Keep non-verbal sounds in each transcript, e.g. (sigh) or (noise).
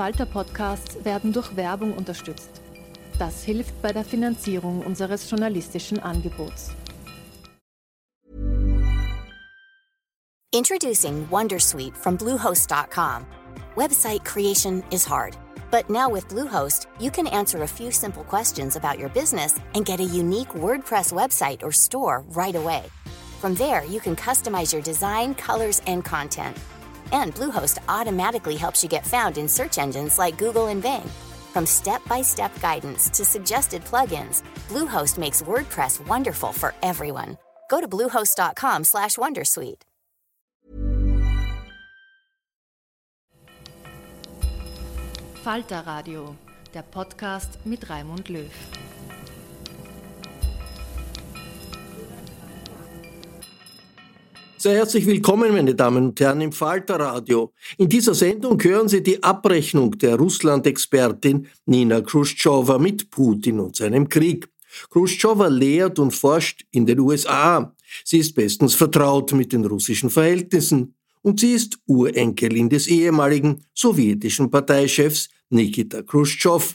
Falter-Podcasts werden durch Werbung unterstützt. Das hilft bei der Finanzierung unseres journalistischen Angebots. Introducing Wondersuite from Bluehost.com. Website creation is hard, but now with Bluehost, you can answer a few simple questions about your business and get a unique WordPress website or store right away. From there, you can customize your design, colors, and content. And Bluehost automatically helps you get found in search engines like Google and Bing. From step-by-step guidance to suggested plugins, Bluehost makes WordPress wonderful for everyone. Go to bluehost.com/wondersuite. Falter Radio, der Podcast mit Raimund Löw. Sehr herzlich willkommen, meine Damen und Herren, im Falterradio. In dieser Sendung hören Sie die Abrechnung der Russland-Expertin Nina Khrushcheva mit Putin und seinem Krieg. Khrushcheva lehrt und forscht in den USA. Sie ist bestens vertraut mit den russischen Verhältnissen und sie ist Urenkelin des ehemaligen sowjetischen Parteichefs Nikita Khrushchev.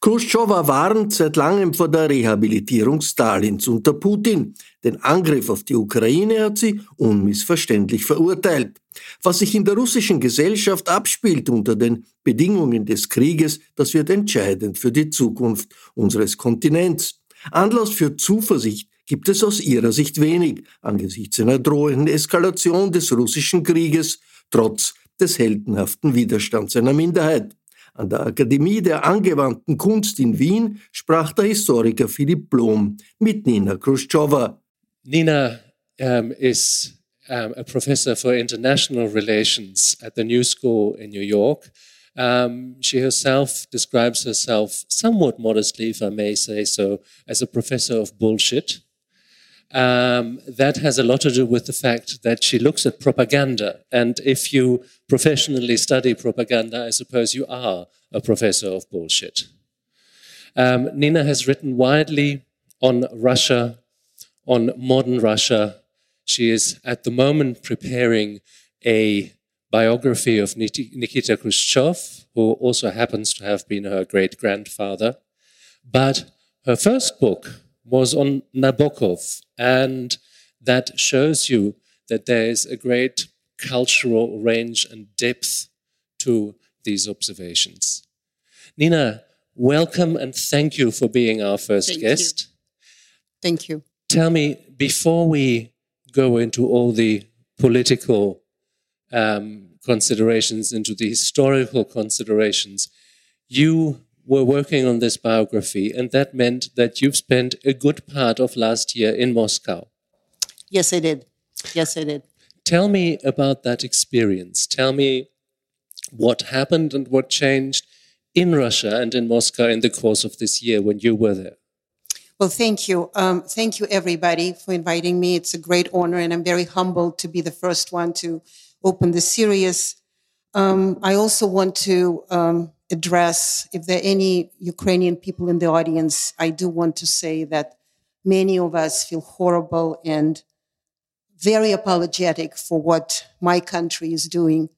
Khrushchev warnt seit langem vor der Rehabilitierung Stalins unter Putin. Den Angriff auf die Ukraine hat sie unmissverständlich verurteilt. Was sich in der russischen Gesellschaft abspielt unter den Bedingungen des Krieges, das wird entscheidend für die Zukunft unseres Kontinents. Anlass für Zuversicht gibt es aus ihrer Sicht wenig angesichts einer drohenden Eskalation des russischen Krieges, trotz des heldenhaften Widerstands einer Minderheit. An der Akademie der angewandten Kunst in Wien sprach der Historiker Philipp Blom mit Nina Khrushcheva. Nina um, is um, a professor for international relations at the New School in New York. Um, she herself describes herself somewhat modestly, if I may say so, as a professor of bullshit. Um, that has a lot to do with the fact that she looks at propaganda. And if you professionally study propaganda, I suppose you are a professor of bullshit. Um, Nina has written widely on Russia, on modern Russia. She is at the moment preparing a biography of Nikita Khrushchev, who also happens to have been her great grandfather. But her first book, was on Nabokov. And that shows you that there is a great cultural range and depth to these observations. Nina, welcome and thank you for being our first thank guest. You. Thank you. Tell me, before we go into all the political um, considerations, into the historical considerations, you were working on this biography, and that meant that you've spent a good part of last year in Moscow. Yes, I did. Yes, I did. Tell me about that experience. Tell me what happened and what changed in Russia and in Moscow in the course of this year when you were there. Well, thank you. Um, thank you, everybody, for inviting me. It's a great honor, and I'm very humbled to be the first one to open the series. Um, I also want to um, address, if there are any Ukrainian people in the audience, I do want to say that many of us feel horrible and very apologetic for what my country is doing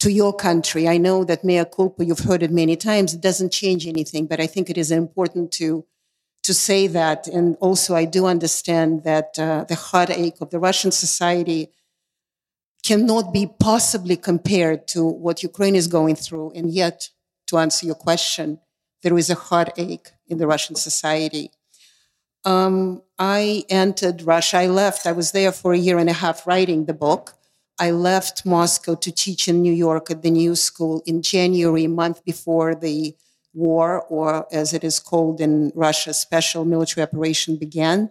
to your country. I know that mea culpa, you've heard it many times. It doesn't change anything, but I think it is important to to say that. And also, I do understand that uh, the heartache of the Russian society cannot be possibly compared to what Ukraine is going through. And yet, to answer your question, there is a heartache in the Russian society. Um, I entered Russia. I left. I was there for a year and a half writing the book. I left Moscow to teach in New York at the New School in January, a month before the war, or as it is called in Russia, special military operation began.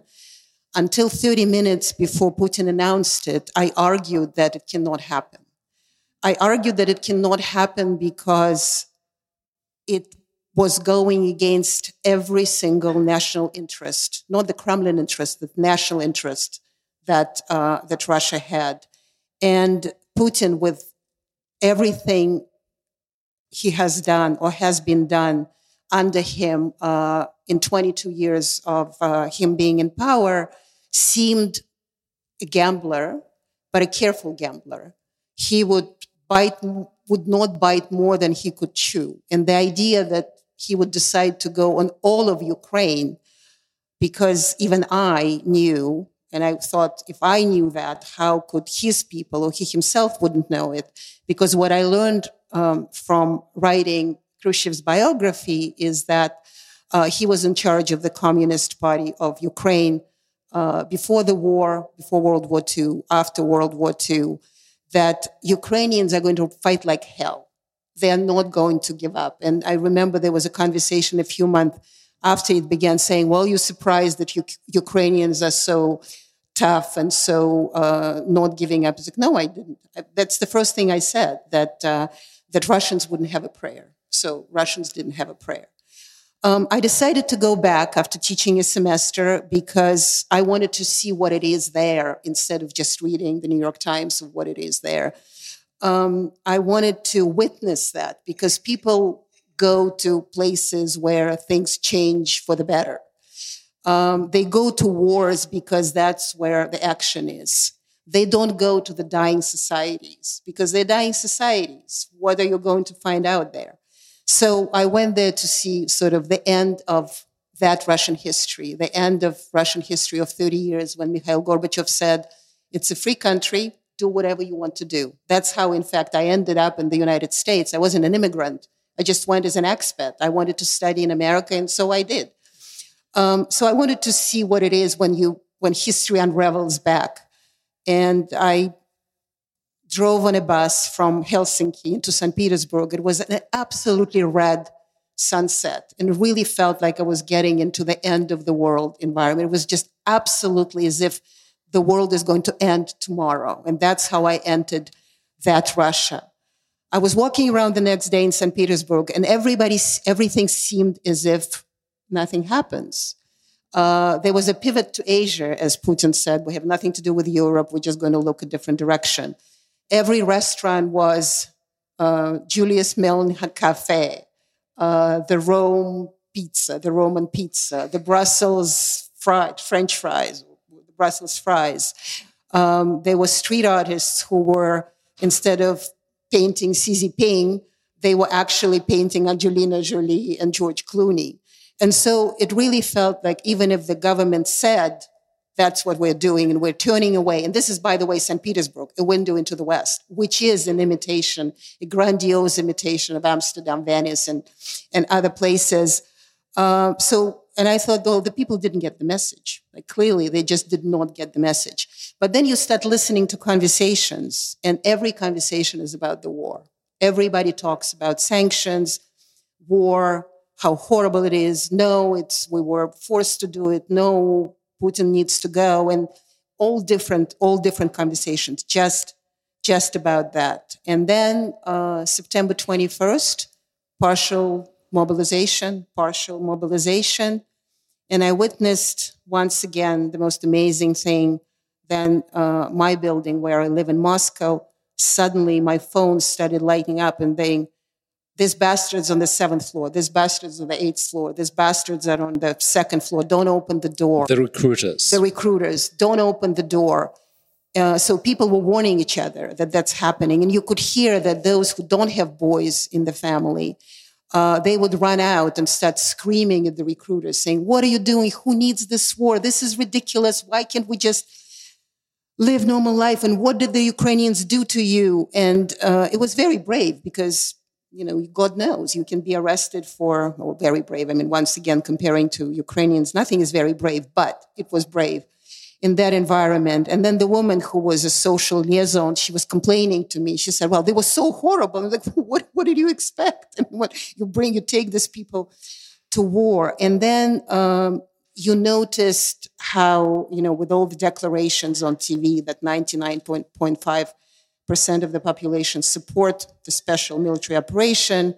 Until 30 minutes before Putin announced it, I argued that it cannot happen. I argued that it cannot happen because it was going against every single national interest, not the Kremlin interest, the national interest that uh, that Russia had, and Putin with everything he has done or has been done under him uh, in 22 years of uh, him being in power seemed a gambler, but a careful gambler. He would bite would not bite more than he could chew. And the idea that he would decide to go on all of Ukraine because even I knew, and I thought if I knew that, how could his people or he himself wouldn't know it? Because what I learned um, from writing Khrushchev's biography is that uh, he was in charge of the Communist Party of Ukraine uh, before the war, before World War II, after World War II, that Ukrainians are going to fight like hell. They are not going to give up. And I remember there was a conversation a few months after it began saying, well, you're surprised that Ukrainians are so tough and so uh, not giving up. It's like, no, I didn't. That's the first thing I said, that, uh, that Russians wouldn't have a prayer. So Russians didn't have a prayer. Um, I decided to go back after teaching a semester because I wanted to see what it is there instead of just reading the New York Times of what it is there. Um, I wanted to witness that because people go to places where things change for the better. Um, they go to wars because that's where the action is. They don't go to the dying societies because they're dying societies. What are you going to find out there? So I went there to see sort of the end of that Russian history, the end of Russian history of 30 years when Mikhail Gorbachev said, it's a free country, do whatever you want to do. That's how, in fact, I ended up in the United States. I wasn't an immigrant. I just went as an expat. I wanted to study in America, and so I did. Um, so I wanted to see what it is when you when history unravels back, and I drove on a bus from Helsinki into St. Petersburg. It was an absolutely red sunset and it really felt like I was getting into the end of the world environment. It was just absolutely as if the world is going to end tomorrow. And that's how I entered that Russia. I was walking around the next day in St. Petersburg and everybody, everything seemed as if nothing happens. Uh, there was a pivot to Asia, as Putin said. We have nothing to do with Europe. We're just going to look a different direction every restaurant was uh, Julius Milne Cafe, uh, the Rome pizza, the Roman pizza, the Brussels fried, French fries, the Brussels fries. Um, there were street artists who were, instead of painting Xi Jinping, they were actually painting Angelina Jolie and George Clooney. And so it really felt like even if the government said that's what we're doing, and we're turning away. And this is, by the way, St. Petersburg, a window into the West, which is an imitation, a grandiose imitation of Amsterdam, Venice, and, and other places. Uh, so, and I thought, though, the people didn't get the message. Like, clearly, they just did not get the message. But then you start listening to conversations, and every conversation is about the war. Everybody talks about sanctions, war, how horrible it is. No, it's we were forced to do it. No, Putin needs to go, and all different, all different conversations, just, just about that. And then uh, September 21st, partial mobilization, partial mobilization. And I witnessed once again the most amazing thing. Then uh, my building where I live in Moscow, suddenly my phone started lighting up and being these bastards on the seventh floor, these bastards on the eighth floor, these bastards that are on the second floor. Don't open the door. The recruiters. The recruiters. Don't open the door. Uh, so people were warning each other that that's happening. And you could hear that those who don't have boys in the family, uh, they would run out and start screaming at the recruiters, saying, What are you doing? Who needs this war? This is ridiculous. Why can't we just live normal life? And what did the Ukrainians do to you? And uh, it was very brave because you know, God knows, you can be arrested for, oh, very brave. I mean, once again, comparing to Ukrainians, nothing is very brave, but it was brave in that environment. And then the woman who was a social liaison, she was complaining to me. She said, well, they were so horrible. I'm like, (laughs) what, what did you expect? And (laughs) what you bring, you take these people to war. And then, um, you noticed how, you know, with all the declarations on TV that 99.5 percent of the population support the special military operation.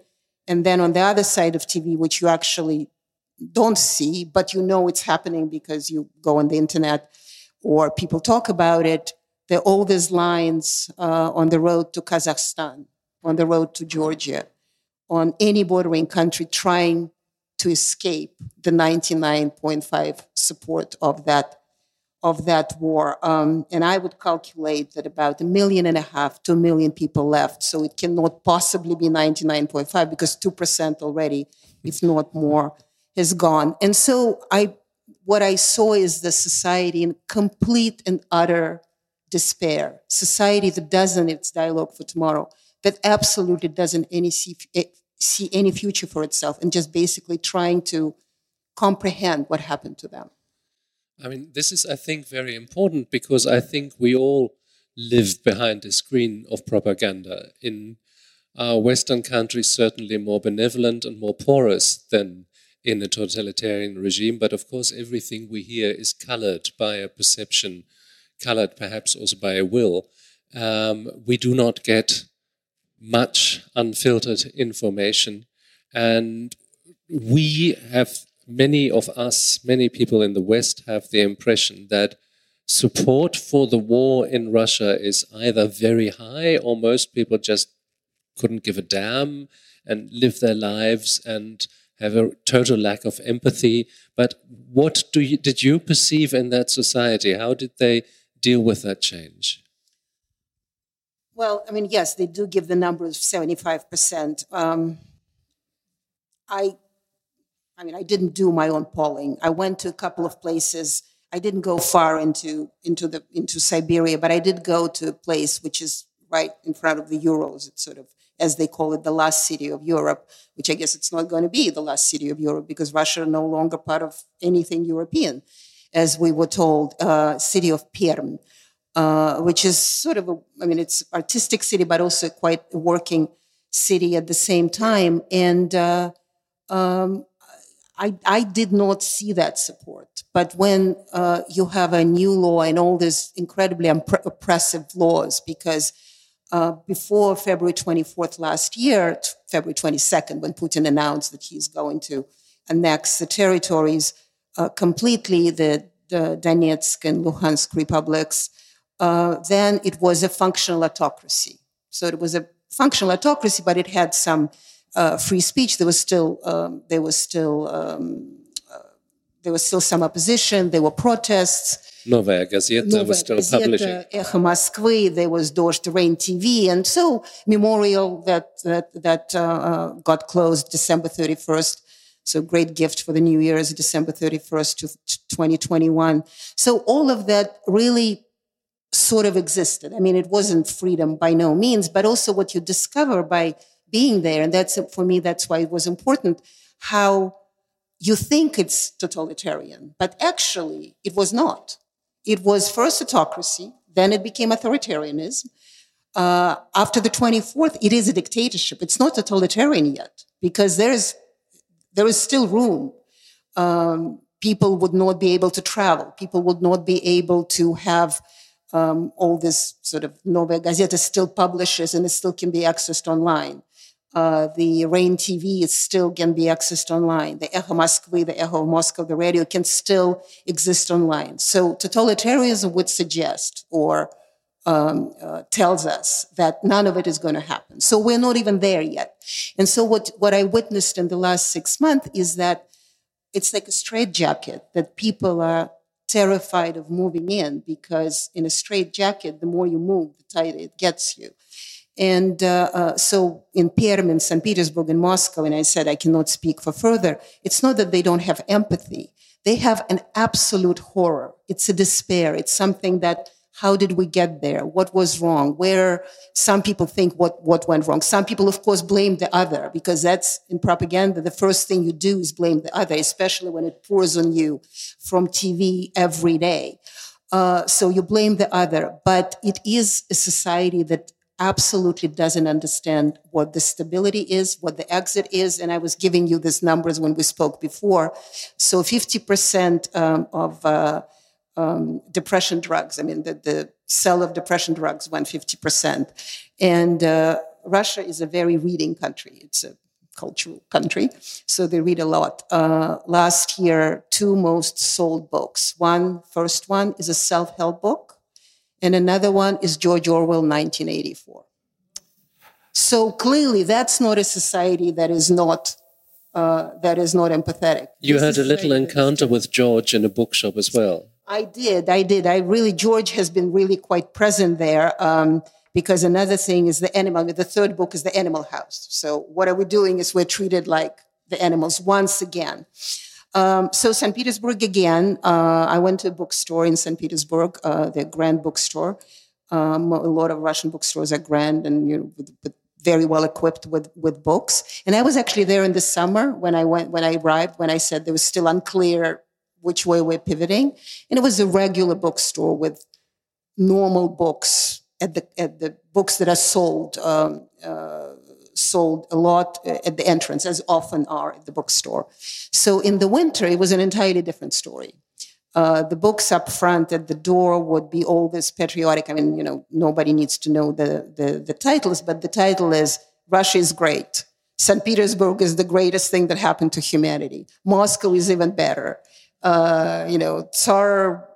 And then on the other side of TV, which you actually don't see, but you know it's happening because you go on the internet or people talk about it, there are all these lines uh, on the road to Kazakhstan, on the road to Georgia, on any bordering country trying to escape the 99.5 support of that of that war. Um, and I would calculate that about a million and a half, two million people left. So it cannot possibly be 99.5 because 2% already, if not more, has gone. And so I, what I saw is the society in complete and utter despair. Society that doesn't, it's dialogue for tomorrow, that absolutely doesn't any see, eh, see any future for itself and just basically trying to comprehend what happened to them. I mean, this is, I think, very important because I think we all live behind a screen of propaganda. In our Western countries, certainly more benevolent and more porous than in a totalitarian regime. But of course, everything we hear is colored by a perception, colored perhaps also by a will. Um, we do not get much unfiltered information. And we have many of us, many people in the West have the impression that support for the war in Russia is either very high or most people just couldn't give a damn and live their lives and have a total lack of empathy. But what do you, did you perceive in that society? How did they deal with that change? Well, I mean, yes, they do give the number of 75%. Um, I I mean, I didn't do my own polling. I went to a couple of places. I didn't go far into into the into Siberia, but I did go to a place which is right in front of the Urals. It's sort of as they call it, the last city of Europe, which I guess it's not going to be the last city of Europe because Russia no longer part of anything European, as we were told. Uh, city of Perm, uh, which is sort of a, I mean, it's artistic city, but also quite a working city at the same time, and. Uh, um, I, I did not see that support. But when uh, you have a new law and all these incredibly oppressive laws, because uh, before February 24th last year, February 22nd, when Putin announced that he's going to annex the territories uh, completely, the, the, Donetsk and Luhansk republics, uh, then it was a functional autocracy. So it was a functional autocracy, but it had some uh, free speech, there was still um, there was still um, uh, there was still some opposition. There were protests. Novaya Gazeta was still Gazeta, publishing. Echo Moskvy, there was Dozhd Rain TV, and so Memorial that that that uh, uh got closed December thirty first. So great gift for the New Year is December thirty first to twenty twenty one. So all of that really sort of existed. I mean, it wasn't freedom by no means, but also what you discover by being there. And that's for me, that's why it was important how you think it's totalitarian, but actually it was not. It was first autocracy, then it became authoritarianism. Uh, after the 24th, it is a dictatorship. It's not totalitarian yet because there is, there is still room. Um, people would not be able to travel. People would not be able to have um, all this sort of Novaya Gazeta still publishes and it still can be accessed online. Uh, the Rain TV is still can be accessed online. The Echo Moskvy, the Echo Moscow, the radio can still exist online. So totalitarianism would suggest or um, uh, tells us that none of it is going to happen. So we're not even there yet. And so what, what I witnessed in the last six months is that it's like a straitjacket that people are terrified of moving in because in a straitjacket, the more you move, the tighter it gets you. And uh, uh, so in Perm, in St. Petersburg, in Moscow, and I said I cannot speak for further, it's not that they don't have empathy. They have an absolute horror. It's a despair. It's something that, how did we get there? What was wrong? Where some people think what, what went wrong. Some people, of course, blame the other because that's in propaganda. The first thing you do is blame the other, especially when it pours on you from TV every day. Uh, so you blame the other, but it is a society that absolutely doesn't understand what the stability is, what the exit is. And I was giving you these numbers when we spoke before. So 50% um, of uh, um, depression drugs, I mean, the, the sale of depression drugs went 50%. And uh, Russia is a very reading country. It's a cultural country, so they read a lot. Uh, last year, two most sold books. One, first one is a self-help book and another one is George Orwell 1984. So clearly, that's not a society that is not uh, that is not empathetic. You this had a little encounter with George in a bookshop as well. I did. I did. I really, George has been really quite present there. Um, because another thing is the animal. The third book is the animal house. So what are we doing is we're treated like the animals once again. Um, so St. Petersburg again. Uh, I went to a bookstore in St. Petersburg, uh, the Grand Bookstore. Um, a lot of Russian bookstores are grand and you know, very well equipped with, with books. And I was actually there in the summer when I went when I arrived. When I said there was still unclear which way we're pivoting, and it was a regular bookstore with normal books at the at the books that are sold um, uh, sold a lot at the entrance, as often are at the bookstore. So in the winter, it was an entirely different story. Uh, the books up front at the door would be all this patriotic. I mean, you know, nobody needs to know the, the, the titles, but the title is Russia is great. St. Petersburg is the greatest thing that happened to humanity. Moscow is even better. Uh, you know, Tsar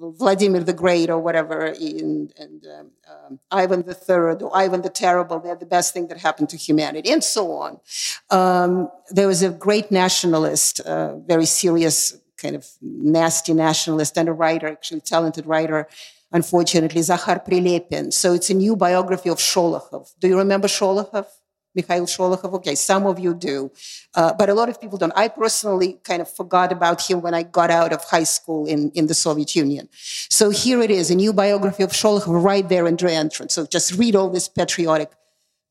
Vladimir the Great or whatever, and, and um, um, Ivan the Third or Ivan the Terrible, they're the best thing that happened to humanity, and so on. Um, there was a great nationalist, uh, very serious, kind of nasty nationalist, and a writer, actually talented writer, unfortunately, Zakhar Prilepin. So it's a new biography of Sholokhov. Do you remember Sholokhov? Mikhail Sholokhov. Okay, some of you do, uh, but a lot of people don't. I personally kind of forgot about him when I got out of high school in, in the Soviet Union. So here it is, a new biography of Sholokhov right there in the entrance. So just read all these patriotic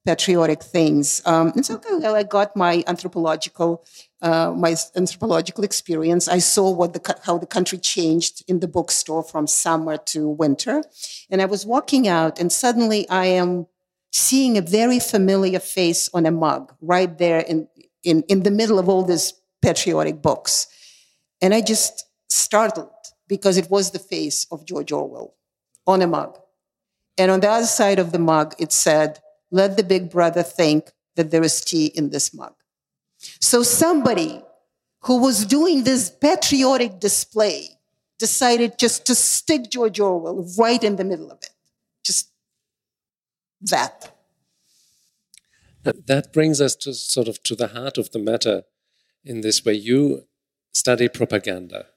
patriotic things. Um, and so well, I got my anthropological uh, my anthropological experience. I saw what the how the country changed in the bookstore from summer to winter, and I was walking out, and suddenly I am seeing a very familiar face on a mug right there in, in, in the middle of all these patriotic books. And I just startled because it was the face of George Orwell on a mug. And on the other side of the mug, it said, Let the big brother think that there is tea in this mug. So somebody who was doing this patriotic display decided just to stick George Orwell right in the middle of it. That. That brings us to sort of to the heart of the matter in this way. You study propaganda,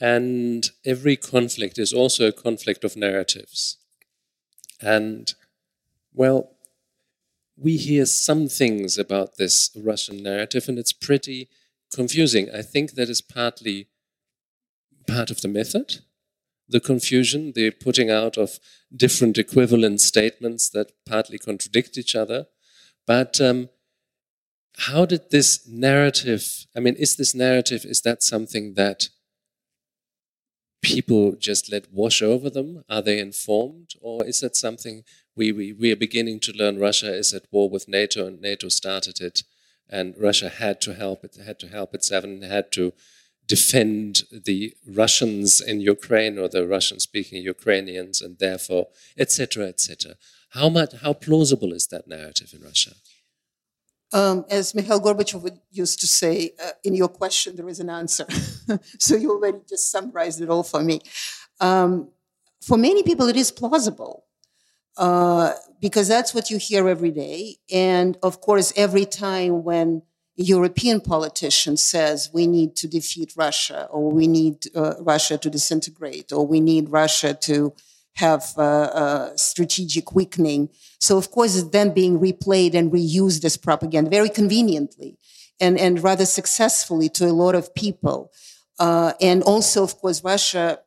and every conflict is also a conflict of narratives. And, well, we hear some things about this Russian narrative, and it's pretty confusing. I think that is partly part of the method the confusion, the putting out of different equivalent statements that partly contradict each other. But um, how did this narrative, I mean, is this narrative, is that something that people just let wash over them? Are they informed? Or is that something we, we, we are beginning to learn Russia is at war with NATO and NATO started it and Russia had to help it, had to help itself and had to defend the Russians in Ukraine or the Russian-speaking Ukrainians, and therefore, etc., etc. How much, how plausible is that narrative in Russia? Um, as Mikhail Gorbachev used to say, uh, in your question there is an answer. (laughs) so you already just summarized it all for me. Um, for many people, it is plausible. Uh, because that's what you hear every day. And of course, every time when European politician says we need to defeat Russia, or we need uh, Russia to disintegrate, or we need Russia to have uh, strategic weakening. So, of course, it's then being replayed and reused as propaganda very conveniently and, and rather successfully to a lot of people. Uh, and also, of course, Russia,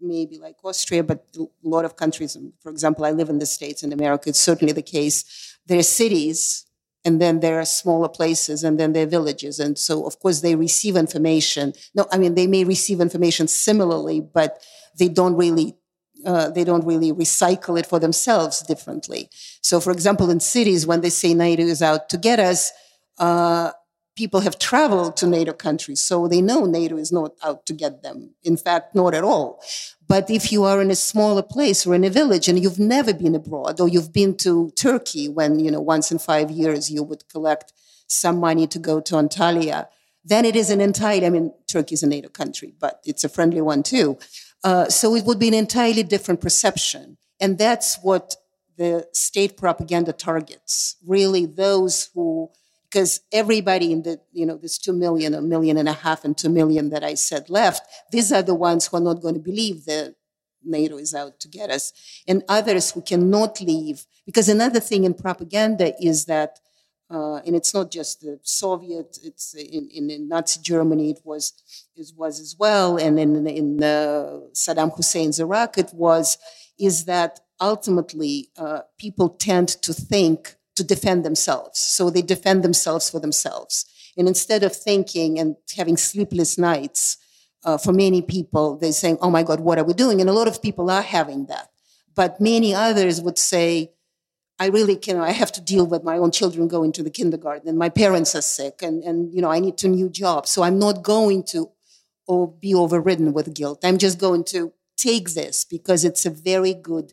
maybe like Austria, but a lot of countries, for example, I live in the States in America, it's certainly the case. There are cities and then there are smaller places and then there are villages. And so of course they receive information. No i mean they may receive information similarly but they don't really uh, they don't really recycle it for themselves differently. So for example in cities when they say nato is out to get us uh, people have traveled to nato countries so they know nato is not out to get them. In fact not at all but if you are in a smaller place or in a village and you've never been abroad or you've been to Turkey when, you know, once in five years you would collect some money to go to Antalya, then it is an entirely, I mean, Turkey is a NATO country, but it's a friendly one too. Uh, so it would be an entirely different perception. And that's what the state propaganda targets really those who because everybody in the, you know, this two million, a million and a half and two million that I said left, these are the ones who are not going to believe that NATO is out to get us. And others who cannot leave. Because another thing in propaganda is that, uh, and it's not just the Soviet, it's in, in, in, Nazi Germany, it was, it was as well. And in, in uh, Saddam Hussein's Iraq, it was, is that ultimately uh, people tend to think to defend themselves. So they defend themselves for themselves. And instead of thinking and having sleepless nights, uh, for many people, they're saying, oh my God, what are we doing? And a lot of people are having that. But many others would say, I really can, I have to deal with my own children going to the kindergarten and my parents are sick and, and you know, I need a new job. So I'm not going to or be overridden with guilt. I'm just going to take this because it's a very good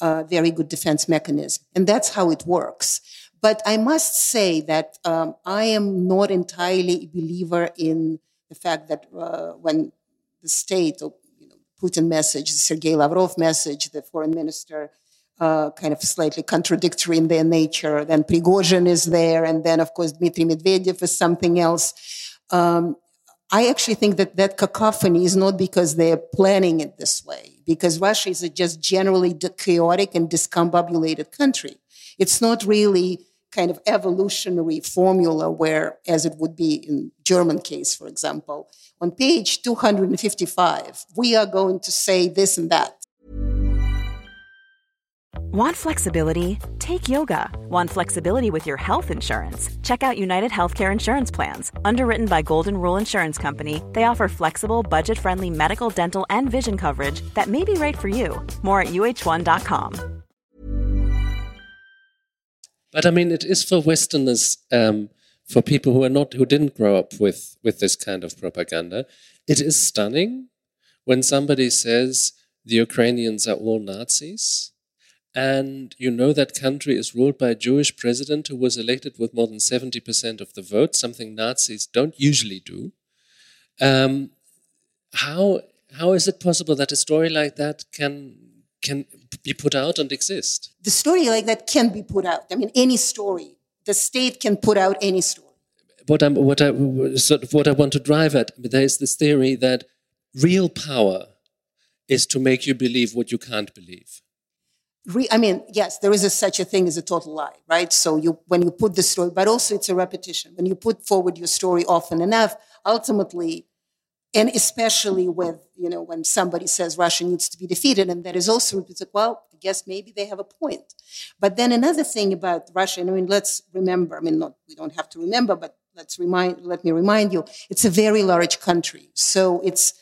uh, very good defense mechanism. And that's how it works. But I must say that um, I am not entirely a believer in the fact that uh, when the state, or you know, Putin message, the Sergei Lavrov message, the foreign minister, uh, kind of slightly contradictory in their nature. Then Prigozhin is there, and then of course Dmitry Medvedev is something else. Um, I actually think that that cacophony is not because they're planning it this way, because Russia is a just generally chaotic and discombobulated country. It's not really kind of evolutionary formula where, as it would be in German case, for example, on page 255, we are going to say this and that. Want flexibility? Take yoga. Want flexibility with your health insurance? Check out United Healthcare Insurance Plans. Underwritten by Golden Rule Insurance Company, they offer flexible, budget friendly medical, dental, and vision coverage that may be right for you. More at uh1.com. But I mean, it is for Westerners, um, for people who are not, who didn't grow up with, with this kind of propaganda. It is stunning when somebody says the Ukrainians are all Nazis and you know that country is ruled by a Jewish president who was elected with more than 70% of the vote, something Nazis don't usually do. Um, how, how is it possible that a story like that can, can be put out and exist? The story like that can be put out. I mean, any story. The state can put out any story. What, I'm, what, I, sort of what I want to drive at, there is this theory that real power is to make you believe what you can't believe re, I mean, yes, there is a, such a thing as a total lie, right? So you, when you put the story, but also it's a repetition. When you put forward your story often enough, ultimately, and especially with, you know, when somebody says Russia needs to be defeated, and that is also well, I guess maybe they have a point. But then another thing about Russia, I mean, let's remember, I mean, not, we don't have to remember, but let's remind, let me remind you, it's a very large country. So it's,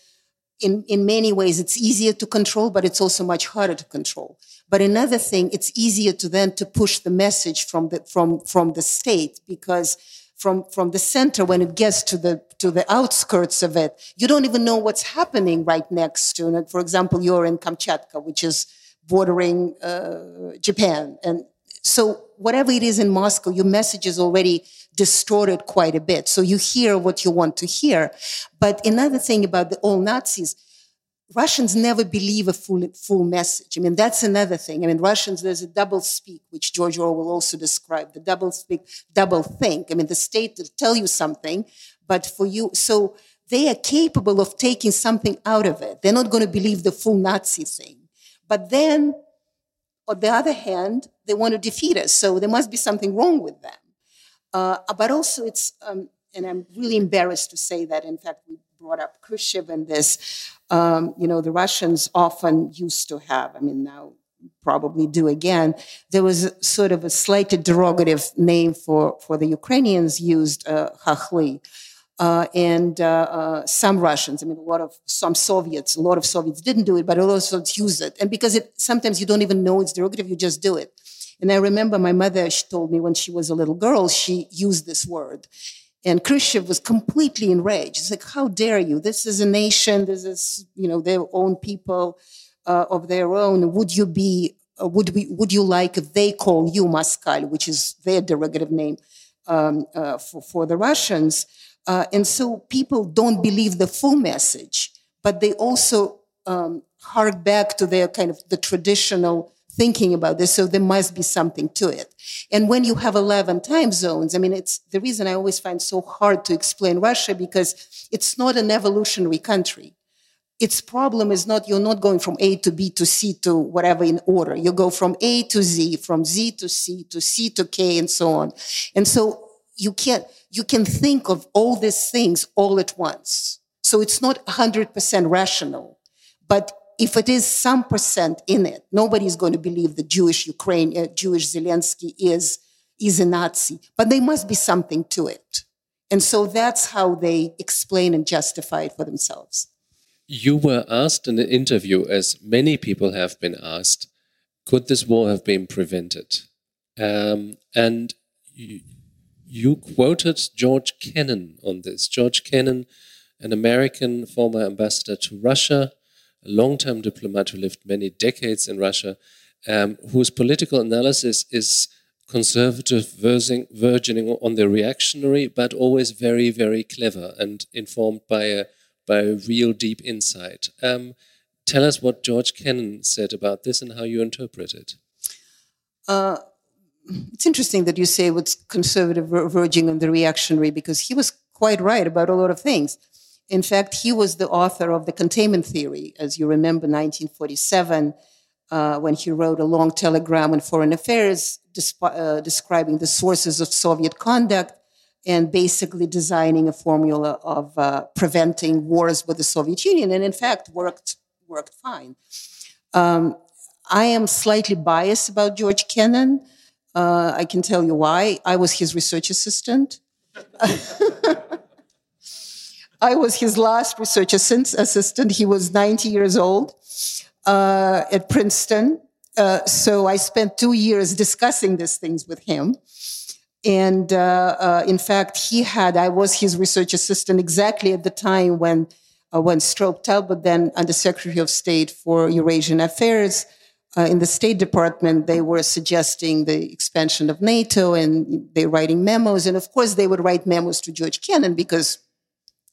in, in many ways, it's easier to control, but it's also much harder to control. But another thing, it's easier to then to push the message from the, from, from the state because from, from the center, when it gets to the, to the outskirts of it, you don't even know what's happening right next to it. For example, you're in Kamchatka, which is bordering uh, Japan. And so whatever it is in Moscow, your message is already distorted quite a bit. So you hear what you want to hear. But another thing about the all Nazis, Russians never believe a full, full message. I mean, that's another thing. I mean, Russians, there's a double speak, which George Orwell also described, the double speak, double think. I mean, the state will tell you something, but for you, so they are capable of taking something out of it. They're not going to believe the full Nazi thing. But then, on the other hand, they want to defeat us. So there must be something wrong with them. Uh, but also, it's, um, and I'm really embarrassed to say that, in fact, we brought up Khrushchev in this. Um, you know, the Russians often used to have, I mean, now probably do again. There was sort of a slightly derogative name for, for the Ukrainians used, uh. Uh, and uh, uh, some Russians, I mean, a lot of some Soviets, a lot of Soviets didn't do it, but a lot of Soviets use it. And because it sometimes you don't even know it's derogative, you just do it. And I remember my mother, she told me when she was a little girl, she used this word. And Khrushchev was completely enraged. He's like, how dare you? This is a nation. This is, you know, their own people uh, of their own. Would you be, uh, would we, would you like if they call you Moskal, which is their derogative name um, uh, for, for the Russians? Uh, and so people don't believe the full message, but they also um, hark back to their kind of the traditional thinking about this. So there must be something to it. And when you have 11 time zones, I mean, it's the reason I always find so hard to explain Russia because it's not an evolutionary country. Its problem is not, you're not going from A to B to C to whatever in order. You go from A to Z, from Z to C to C to K and so on. And so you can't, you can think of all these things all at once. So it's not 100% rational, but if it is some percent in it, nobody's going to believe the Jewish Ukraine, uh, Jewish Zelensky is, is a Nazi. But there must be something to it. And so that's how they explain and justify it for themselves. You were asked in an interview, as many people have been asked, could this war have been prevented? Um, and you, you quoted George Kennan on this. George Kennan, an American former ambassador to Russia, a long-term diplomat who lived many decades in Russia, um, whose political analysis is conservative, verging on the reactionary, but always very, very clever and informed by a by a real deep insight. Um, tell us what George Kennan said about this and how you interpret it. Uh, it's interesting that you say what's conservative verging on the reactionary because he was quite right about a lot of things. In fact, he was the author of the containment theory, as you remember, 1947, uh, when he wrote a long telegram on foreign affairs uh, describing the sources of Soviet conduct and basically designing a formula of uh, preventing wars with the Soviet Union, and in fact worked worked fine. Um, I am slightly biased about George Kennan. Uh, I can tell you why. I was his research assistant. (laughs) I was his last research assistant. He was 90 years old uh, at Princeton. Uh, so I spent two years discussing these things with him. And uh, uh, in fact, he had, I was his research assistant exactly at the time when, uh, when Strobe Talbott, then under Secretary of State for Eurasian Affairs, uh, in the State Department, they were suggesting the expansion of NATO and they writing memos. And of course, they would write memos to George Kennan because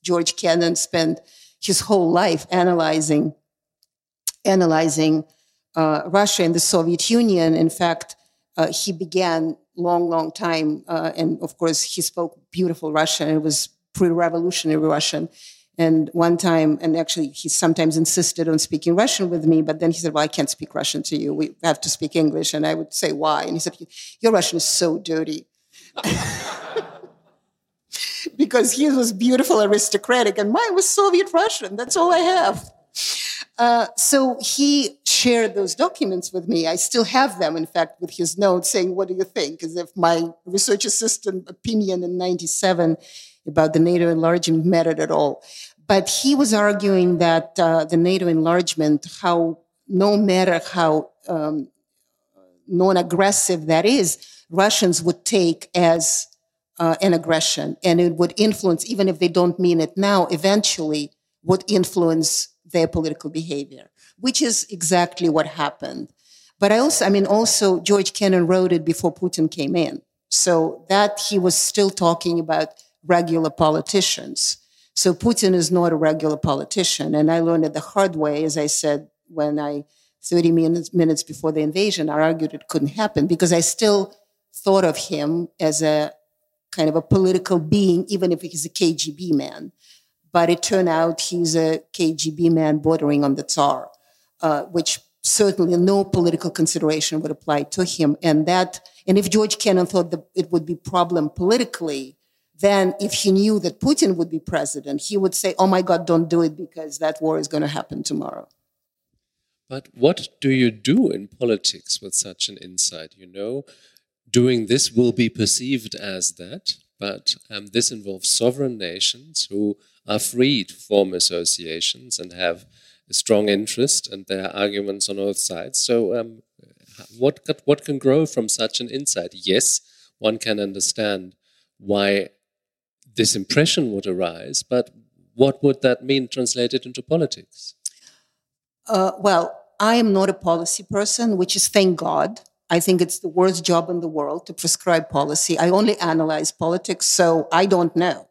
George Kennan spent his whole life analyzing, analyzing uh, Russia and the Soviet Union. In fact, uh, he began long, long time, uh, and of course, he spoke beautiful Russian. It was pre-revolutionary Russian. And one time, and actually, he sometimes insisted on speaking Russian with me, but then he said, Well, I can't speak Russian to you. We have to speak English. And I would say, Why? And he said, Your Russian is so dirty. (laughs) because he was beautiful, aristocratic, and mine was Soviet Russian. That's all I have. Uh, so he shared those documents with me. I still have them, in fact, with his notes saying, What do you think? As if my research assistant opinion in 97 about the NATO enlargement mattered at all. But he was arguing that uh, the NATO enlargement, how no matter how um, non aggressive that is, Russians would take as uh, an aggression. And it would influence, even if they don't mean it now, eventually would influence their political behavior, which is exactly what happened. But I also, I mean, also George Kennan wrote it before Putin came in. So that he was still talking about regular politicians. So Putin is not a regular politician. And I learned it the hard way, as I said, when I, 30 minutes, minutes before the invasion, I argued it couldn't happen because I still thought of him as a kind of a political being, even if he's a KGB man. But it turned out he's a KGB man bordering on the Tsar, uh, which certainly no political consideration would apply to him. And that, and if George Kennan thought that it would be problem politically, then if he knew that Putin would be president, he would say, "Oh my God, don't do it because that war is going to happen tomorrow." But what do you do in politics with such an insight? You know, doing this will be perceived as that, but um, this involves sovereign nations who are free to form associations and have a strong interest, and there are arguments on both sides. So, um, what what can grow from such an insight? Yes, one can understand why this impression would arise, but what would that mean translated into politics? Uh, well, I am not a policy person, which is thank God. I think it's the worst job in the world to prescribe policy. I only analyze politics, so I don't know.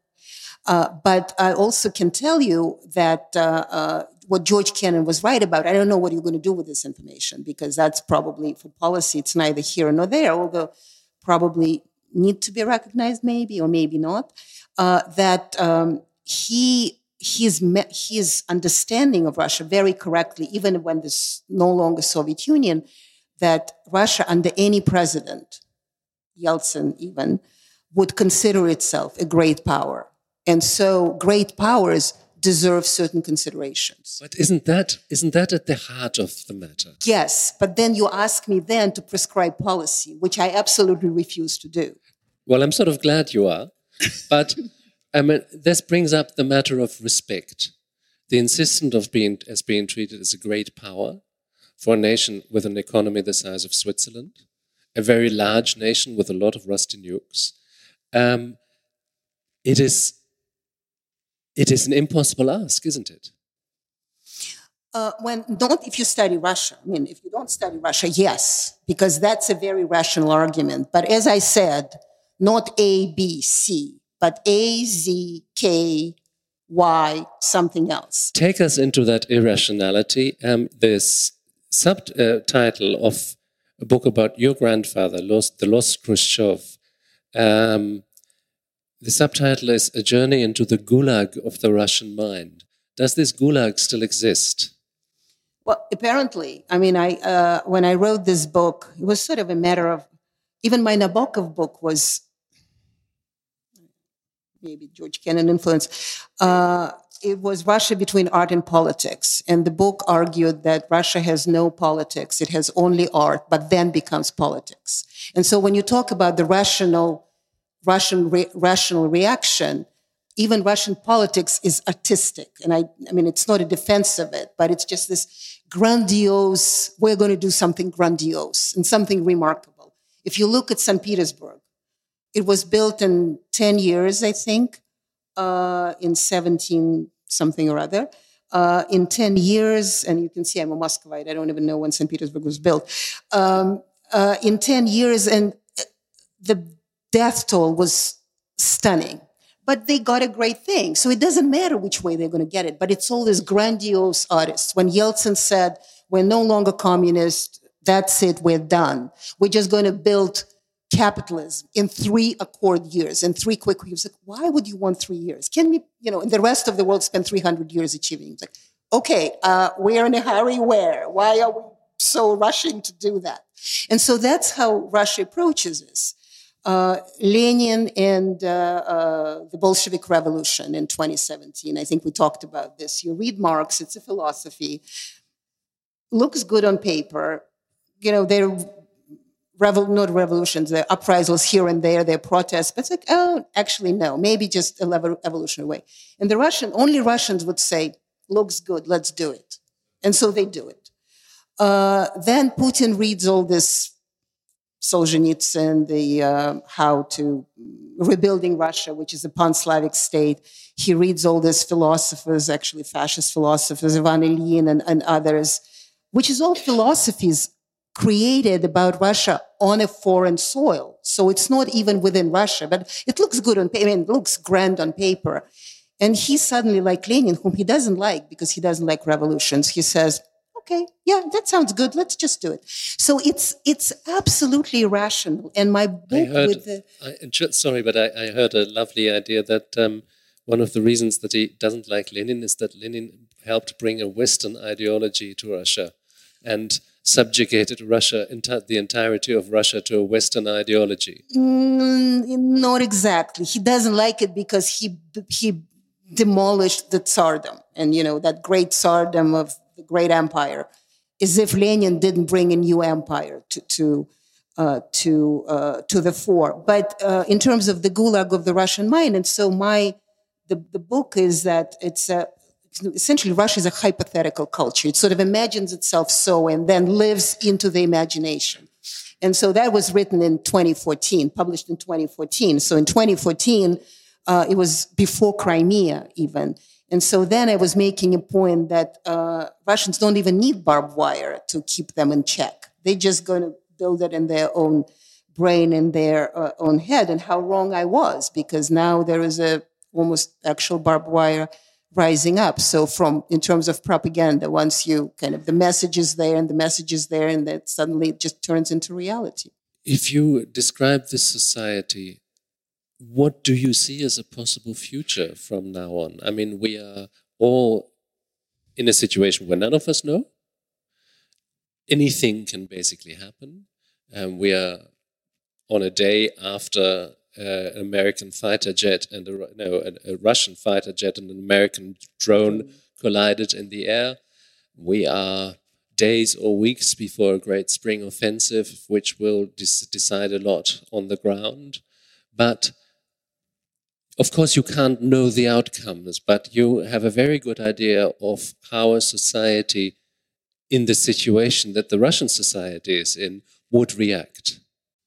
Uh, but I also can tell you that uh, uh, what George Kennan was right about. I don't know what you're going to do with this information because that's probably for policy, it's neither here nor there, although probably need to be recognized, maybe, or maybe not. Uh, that um, he his his understanding of Russia very correctly, even when this no longer Soviet Union, that Russia under any president, Yeltsin even, would consider itself a great power, and so great powers deserve certain considerations. But isn't that isn't that at the heart of the matter? Yes, but then you ask me then to prescribe policy, which I absolutely refuse to do. Well, I'm sort of glad you are, but I mean, this brings up the matter of respect. The insistence of being as being treated as a great power for a nation with an economy the size of Switzerland, a very large nation with a lot of rusty nukes. Um, it is it is an impossible ask, isn't it? Uh, when not if you study Russia. I mean, if you don't study Russia, yes, because that's a very rational argument. But as I said, not A, B, C, but A, Z, K, Y, something else. Take us into that irrationality. Um, this subtitle of a book about your grandfather, Lost, The Lost Khrushchev. Um, the subtitle is A Journey into the Gulag of the Russian Mind. Does this Gulag still exist? Well, apparently. I mean, I uh, when I wrote this book, it was sort of a matter of even my Nabokov book was maybe George Kennan influence. Uh, it was Russia between art and politics. And the book argued that Russia has no politics, it has only art, but then becomes politics. And so when you talk about the rational, Russian re- rational reaction, even Russian politics is artistic. And I, I mean, it's not a defense of it, but it's just this grandiose, we're going to do something grandiose and something remarkable. If you look at St. Petersburg, it was built in 10 years, I think, uh, in 17 something or other. Uh, in 10 years, and you can see I'm a Muscovite, I don't even know when St. Petersburg was built. Um, uh, in 10 years, and the death toll was stunning. But they got a great thing. So it doesn't matter which way they're going to get it, but it's all these grandiose artists. When Yeltsin said, We're no longer communist, that's it, we're done. We're just going to build capitalism in three accord years in three quick years. Like, why would you want three years? Can we, you know, and the rest of the world spend 300 years achieving? It's like, okay, uh, we're in a hurry where? Why are we so rushing to do that? And so that's how Russia approaches this. Uh, Lenin and uh, uh, the Bolshevik Revolution in 2017. I think we talked about this. You read Marx, it's a philosophy, looks good on paper. You know, they're revol- not revolutions, the uprisals here and there, their protests. But it's like, oh, actually, no, maybe just a level evolutionary way. And the Russian, only Russians would say, looks good, let's do it. And so they do it. Uh, then Putin reads all this Solzhenitsyn, the uh, how to rebuilding Russia, which is a pan-Slavic state. He reads all these philosophers, actually fascist philosophers, Ivan Ilyin and, and others, which is all philosophies created about Russia on a foreign soil. So it's not even within Russia, but it looks good on paper. I mean, it looks grand on paper. And he suddenly, like Lenin, whom he doesn't like because he doesn't like revolutions, he says, okay, yeah, that sounds good. Let's just do it. So it's it's absolutely rational. And my book heard, with the I, sorry, but I, I, heard a lovely idea that um, one of the reasons that he doesn't like Lenin is that Lenin helped bring a Western ideology to Russia, and subjugated Russia, the entirety of Russia to a Western ideology? Mm, not exactly. He doesn't like it because he he demolished the tsardom, and you know that great tsardom of the great empire, as if Lenin didn't bring a new empire to to uh, to uh, to the fore. But uh, in terms of the gulag of the Russian mind, and so my the, the book is that it's a essentially Russia is a hypothetical culture. It sort of imagines itself so and then lives into the imagination. And so that was written in 2014, published in 2014. So in 2014, uh, it was before Crimea even. And so then I was making a point that uh, Russians don't even need barbed wire to keep them in check. They're just going to build it in their own brain, in their uh, own head. And how wrong I was, because now there is a almost actual barbed wire rising up. So from in terms of propaganda, once you kind of the message is there and the message is there, and then suddenly it just turns into reality. If you describe this society, what do you see as a possible future from now on? I mean, we are all in a situation where none of us know. Anything can basically happen. Um, we are on a day after uh, an American fighter jet and a, no, a, a, Russian fighter jet and an American drone collided in the air. We are days or weeks before a great spring offensive, which will decide a lot on the ground. But of course, you can't know the outcomes, but you have a very good idea of how a society in the situation that the Russian society is in would react.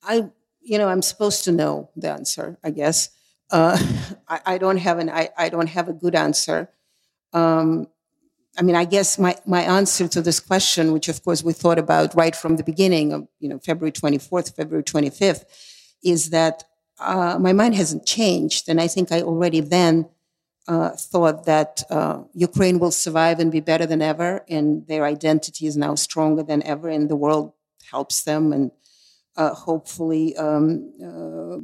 I, you know, I'm supposed to know the answer, I guess. Uh, (laughs) I, I, don't have an, I, I don't have a good answer. Um, I mean, I guess my, my answer to this question, which of course we thought about right from the beginning of, you know, February 24th, February 25th, is that uh, my mind hasn't changed. And I think I already then uh, thought that uh, Ukraine will survive and be better than ever, and their identity is now stronger than ever, and the world helps them, and uh, hopefully um, uh,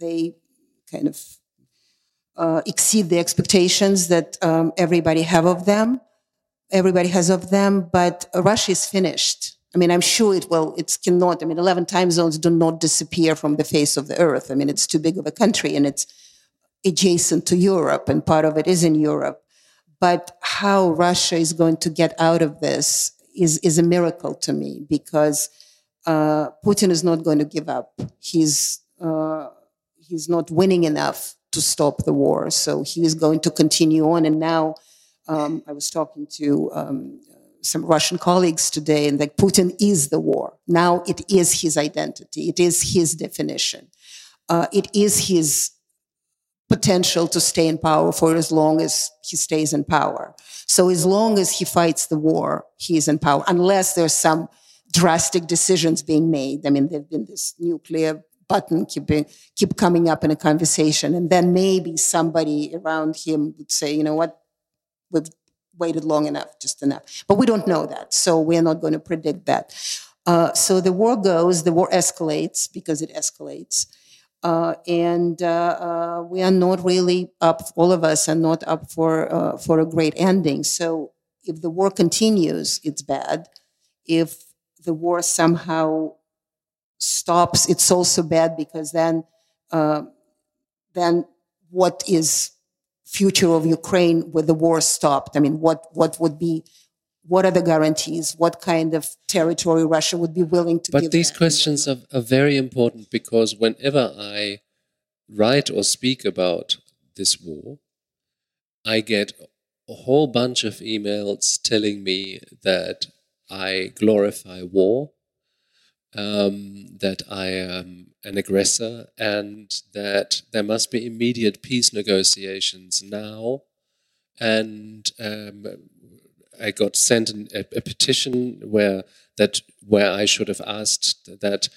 they kind of uh, exceed the expectations that um, everybody have of them. Everybody has of them, but Russia is finished. I mean, I'm sure it will, it cannot, I mean, 11 time zones do not disappear from the face of the earth. I mean, it's too big of a country and it's adjacent to Europe and part of it is in Europe. But how Russia is going to get out of this is, is a miracle to me because uh, Putin is not going to give up. He's, uh, he's not winning enough to stop the war. So he is going to continue on. And now um, I was talking to um, some Russian colleagues today, and that Putin is the war. Now it is his identity, it is his definition, uh, it is his potential to stay in power for as long as he stays in power. So as long as he fights the war, he is in power, unless there's some drastic decisions being made. I mean, there've been this nuclear button keep, keep coming up in a conversation, and then maybe somebody around him would say, you know what, we've waited long enough, just enough. But we don't know that, so we're not going to predict that. Uh, so the war goes, the war escalates because it escalates. Uh, and uh, uh we are not really up, all of us are not up for, uh, for a great ending. So if the war continues, it's bad. If the war somehow stops, it's also bad because then, uh, then what is future of Ukraine with the war stopped? I mean, what, what would be, what are the guarantees? What kind of territory Russia would be willing to but these questions are, are very important because whenever I write or speak about this war, I get a whole bunch of emails telling me that I glorify war, um, that I am an aggressor and that there must be immediate peace negotiations now. And um, I got sent an, a, a, petition where that where I should have asked that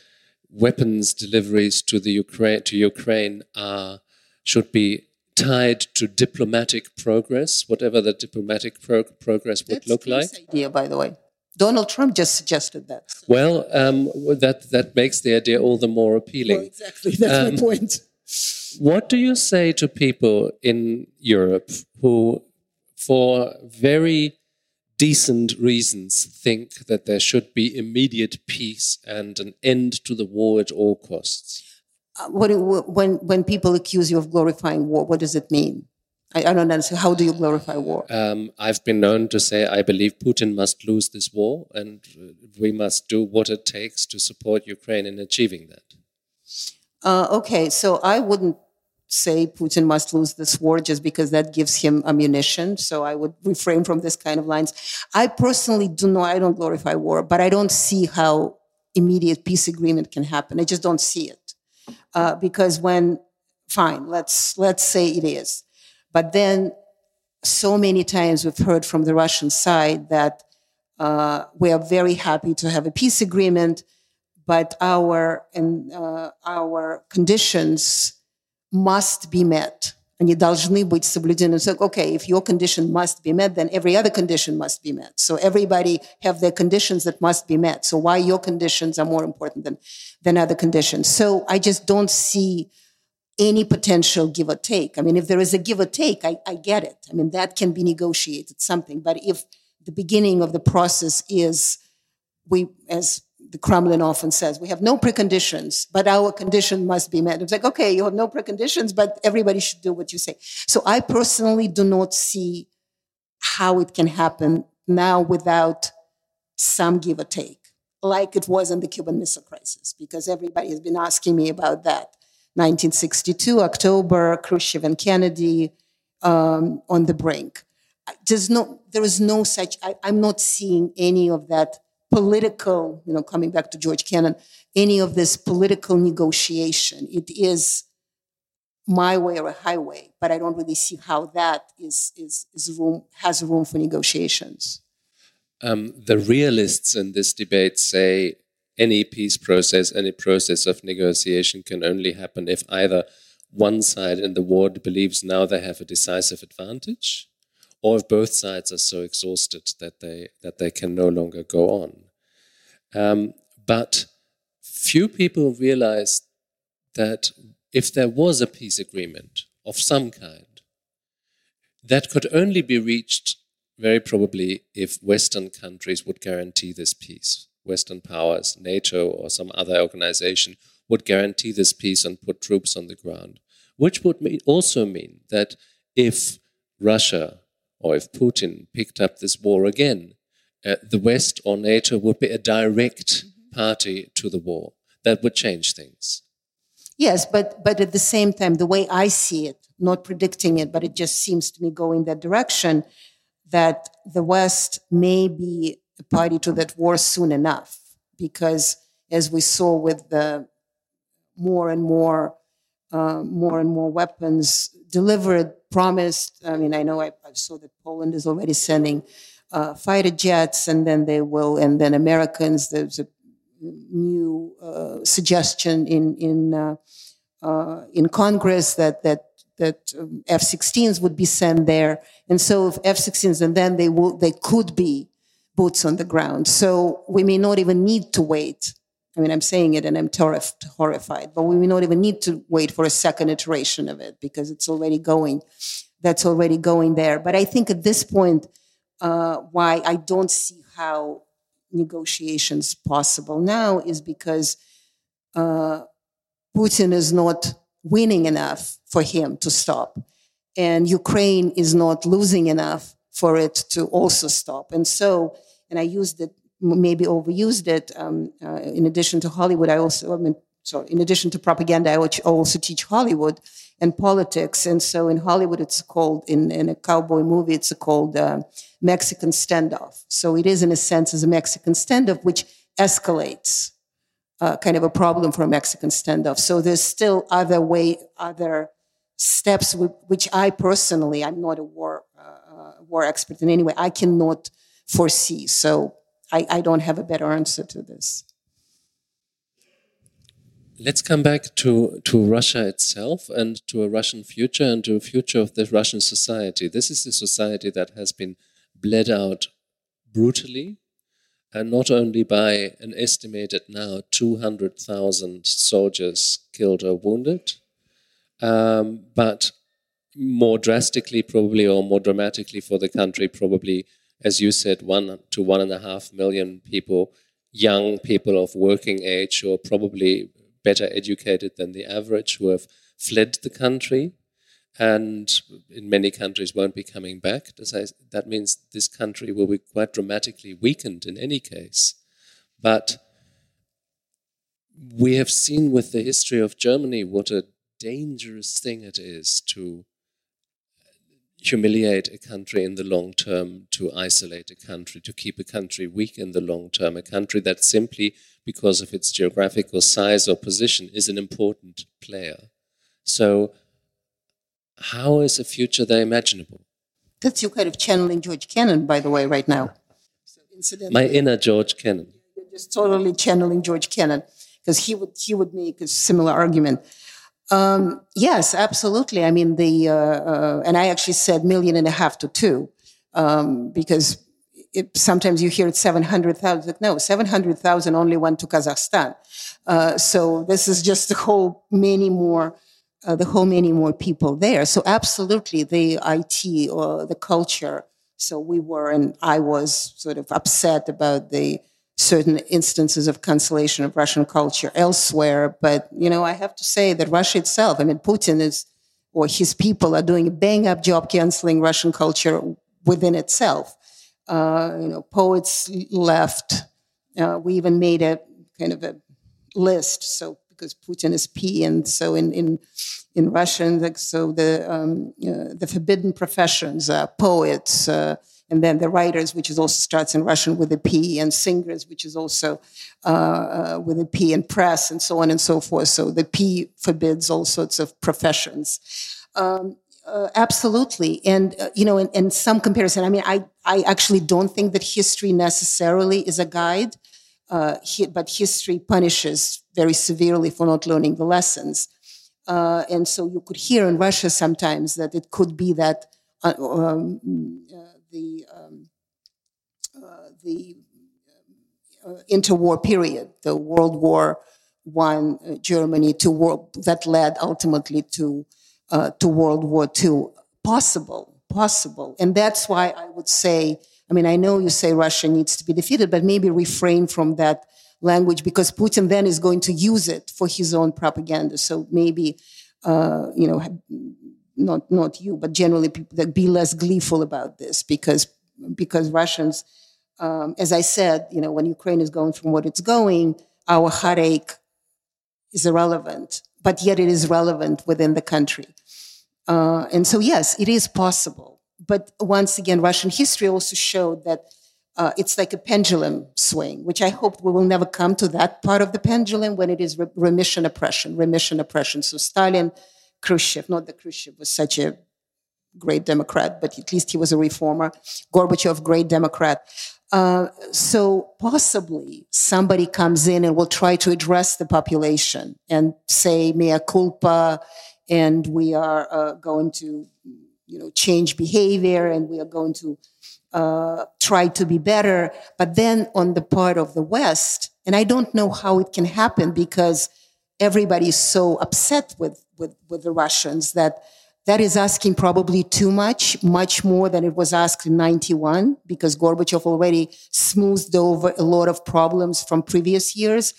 weapons deliveries to the Ukraine to Ukraine are should be tied to diplomatic progress, whatever the diplomatic pro progress would That's look like. idea, by the way. Donald Trump just suggested that. So. Well, um, that that makes the idea all the more appealing. Well, exactly, (laughs) that's um, my point. What do you say to people in Europe who, for very decent reasons, think that there should be immediate peace and an end to the war at all costs? Uh, what, when when people accuse you of glorifying war, what does it mean? I, I don't understand. How do you glorify war? Um, I've been known to say I believe Putin must lose this war, and we must do what it takes to support Ukraine in achieving that. Uh, okay, so I wouldn't say Putin must lose this war just because that gives him ammunition. So I would refrain from this kind of lines. I personally do not, I don't glorify war, but I don't see how immediate peace agreement can happen. I just don't see it. Uh, because when, fine, let's, let's say it is. But then, so many times we've heard from the Russian side that uh, we are very happy to have a peace agreement, but our and uh, our conditions must be met. они должны быть соблюдены. So, okay, if your condition must be met, then every other condition must be met. So everybody have their conditions that must be met. So why your conditions are more important than, than other conditions? So I just don't see any potential give or take. I mean, if there is a give or take, I, I get it. I mean, that can be negotiated something. But if the beginning of the process is we, as the Kremlin often says, we have no preconditions, but our condition must be met. It's like, okay, you have no preconditions, but everybody should do what you say. So I personally do not see how it can happen now without some give or take, like it was in the Cuban Missile Crisis, because everybody has been asking me about that. 1962, October, Khrushchev and Kennedy um, on the brink. There's no, there is no such, I, I'm not seeing any of that political, you know, coming back to George Kennan, any of this political negotiation. It is my way or a highway, but I don't really see how that is, is, is room, has room for negotiations. Um, the realists in this debate say any peace process, any process of negotiation can only happen if either one side in the war believes now they have a decisive advantage, or if both sides are so exhausted that they that they can no longer go on. Um, but few people realize that if there was a peace agreement of some kind, that could only be reached very probably if Western countries would guarantee this peace. Western powers, NATO or some other organization, would guarantee this peace and put troops on the ground. Which would mean, also mean that if Russia or if Putin picked up this war again, uh, the West or NATO would be a direct party to the war. That would change things. Yes, but but at the same time, the way I see it, not predicting it, but it just seems to me going that direction, that the West may be a party to that war soon enough, because as we saw with the more and more, uh, more and more weapons delivered, promised. I mean, I know I, I saw that Poland is already sending uh, fighter jets, and then they will, and then Americans. There's a new uh, suggestion in in uh, uh in Congress that that that um, F-16s would be sent there, and so if F-16s, and then they will they could be boots on the ground. So we may not even need to wait. I mean, I'm saying it and I'm horrified, but we may not even need to wait for a second iteration of it because it's already going. That's already going there. But I think at this point, uh, why I don't see how negotiations possible now is because uh, Putin is not winning enough for him to stop, and Ukraine is not losing enough for it to also stop. And so, and I used it, maybe overused it. Um, uh, in addition to Hollywood, I also, I mean, sorry, in addition to propaganda, I also teach Hollywood and politics. And so in Hollywood, it's called, in, in a cowboy movie, it's called uh, Mexican standoff. So it is, in a sense, as a Mexican standoff, which escalates uh, kind of a problem for a Mexican standoff. So there's still other way, other steps which I personally, I'm not a war uh, war expert in any way, I cannot foresee. So I, I don't have a better answer to this. Let's come back to, to Russia itself and to a Russian future and to a future of the Russian society. This is a society that has been bled out brutally, and not only by an estimated now 200,000 soldiers killed or wounded, um, but more drastically, probably, or more dramatically for the country, probably, as you said, one to one and a half million people, young people of working age, who are probably better educated than the average, who have fled the country and in many countries won't be coming back. That means this country will be quite dramatically weakened in any case. But we have seen with the history of Germany what a dangerous thing it is to humiliate a country in the long term, to isolate a country, to keep a country weak in the long term, a country that simply, because of its geographical size or position, is an important player. So how is a future there imaginable? That's you kind of channeling George Kennan, by the way, right now. So My inner George Kennan. You're just totally channeling George Kennan because he would he would make a similar argument. Um, yes, absolutely. I mean, the uh, uh, and I actually said million and a half to two um, because it, sometimes you hear it's seven hundred thousand. No, seven hundred thousand only went to Kazakhstan. Uh, so this is just the whole many more. Uh, the whole many more people there. So absolutely, the IT or the culture. So we were, and I was sort of upset about the certain instances of cancellation of Russian culture elsewhere. But, you know, I have to say that Russia itself, I mean, Putin is, or his people are doing a bang up job canceling Russian culture within itself. Uh, you know, poets left. Uh, we even made a kind of a list. So because Putin is P, and so in in in Russian, so the um, uh, the forbidden professions, uh, poets, uh, and then the writers, which is also starts in Russian with a P, and singers, which is also uh, uh, with a P, and press, and so on and so forth. So the P forbids all sorts of professions. Um, uh, absolutely, and uh, you know, in, in, some comparison, I mean, I I actually don't think that history necessarily is a guide, uh, but history punishes very severely for not learning the lessons, uh, and so you could hear in Russia sometimes that it could be that um, the um, uh, the uh, interwar period, the World War One uh, Germany to world that led ultimately to uh, to World War Two. Possible, possible, and that's why I would say. I mean, I know you say Russia needs to be defeated, but maybe refrain from that language because Putin then is going to use it for his own propaganda. So maybe, uh, you know, not not you, but generally people that be less gleeful about this because because Russians, um, as I said, you know, when Ukraine is going from what it's going, our heartache is irrelevant, but yet it is relevant within the country. Uh, and so, yes, it is possible. But once again, Russian history also showed that uh, it's like a pendulum swing, which I hope we will never come to that part of the pendulum when it is re- remission oppression, remission oppression. So Stalin Khrushchev. Not that Khrushchev was such a great Democrat, but at least he was a reformer. Gorbachev, great Democrat. Uh, so possibly somebody comes in and will try to address the population and say mea culpa, and we are uh, going to, you know, change behavior, and we are going to uh, try to be better. But then on the part of the West, and I don't know how it can happen because everybody is so upset with, with, with the Russians that that is asking probably too much, much more than it was asked in 91, because Gorbachev already smoothed over a lot of problems from previous years.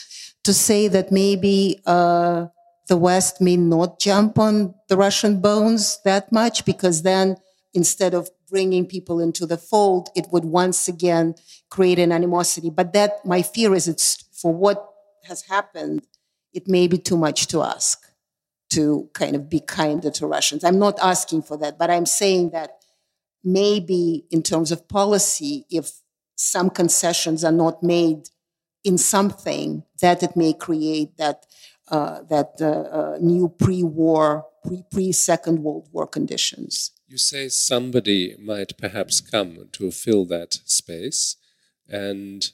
To say that maybe uh, the West may not jump on the Russian bones that much, because then instead of bringing people into the fold, it would once again create an animosity. But that, my fear is, it's for what has happened it may be too much to ask to kind of be kinder to Russians. I'm not asking for that, but I'm saying that maybe in terms of policy, if some concessions are not made in something, that it may create that uh, that uh, uh, new pre-war, pre pre Second World War conditions. You say somebody might perhaps come to fill that space, and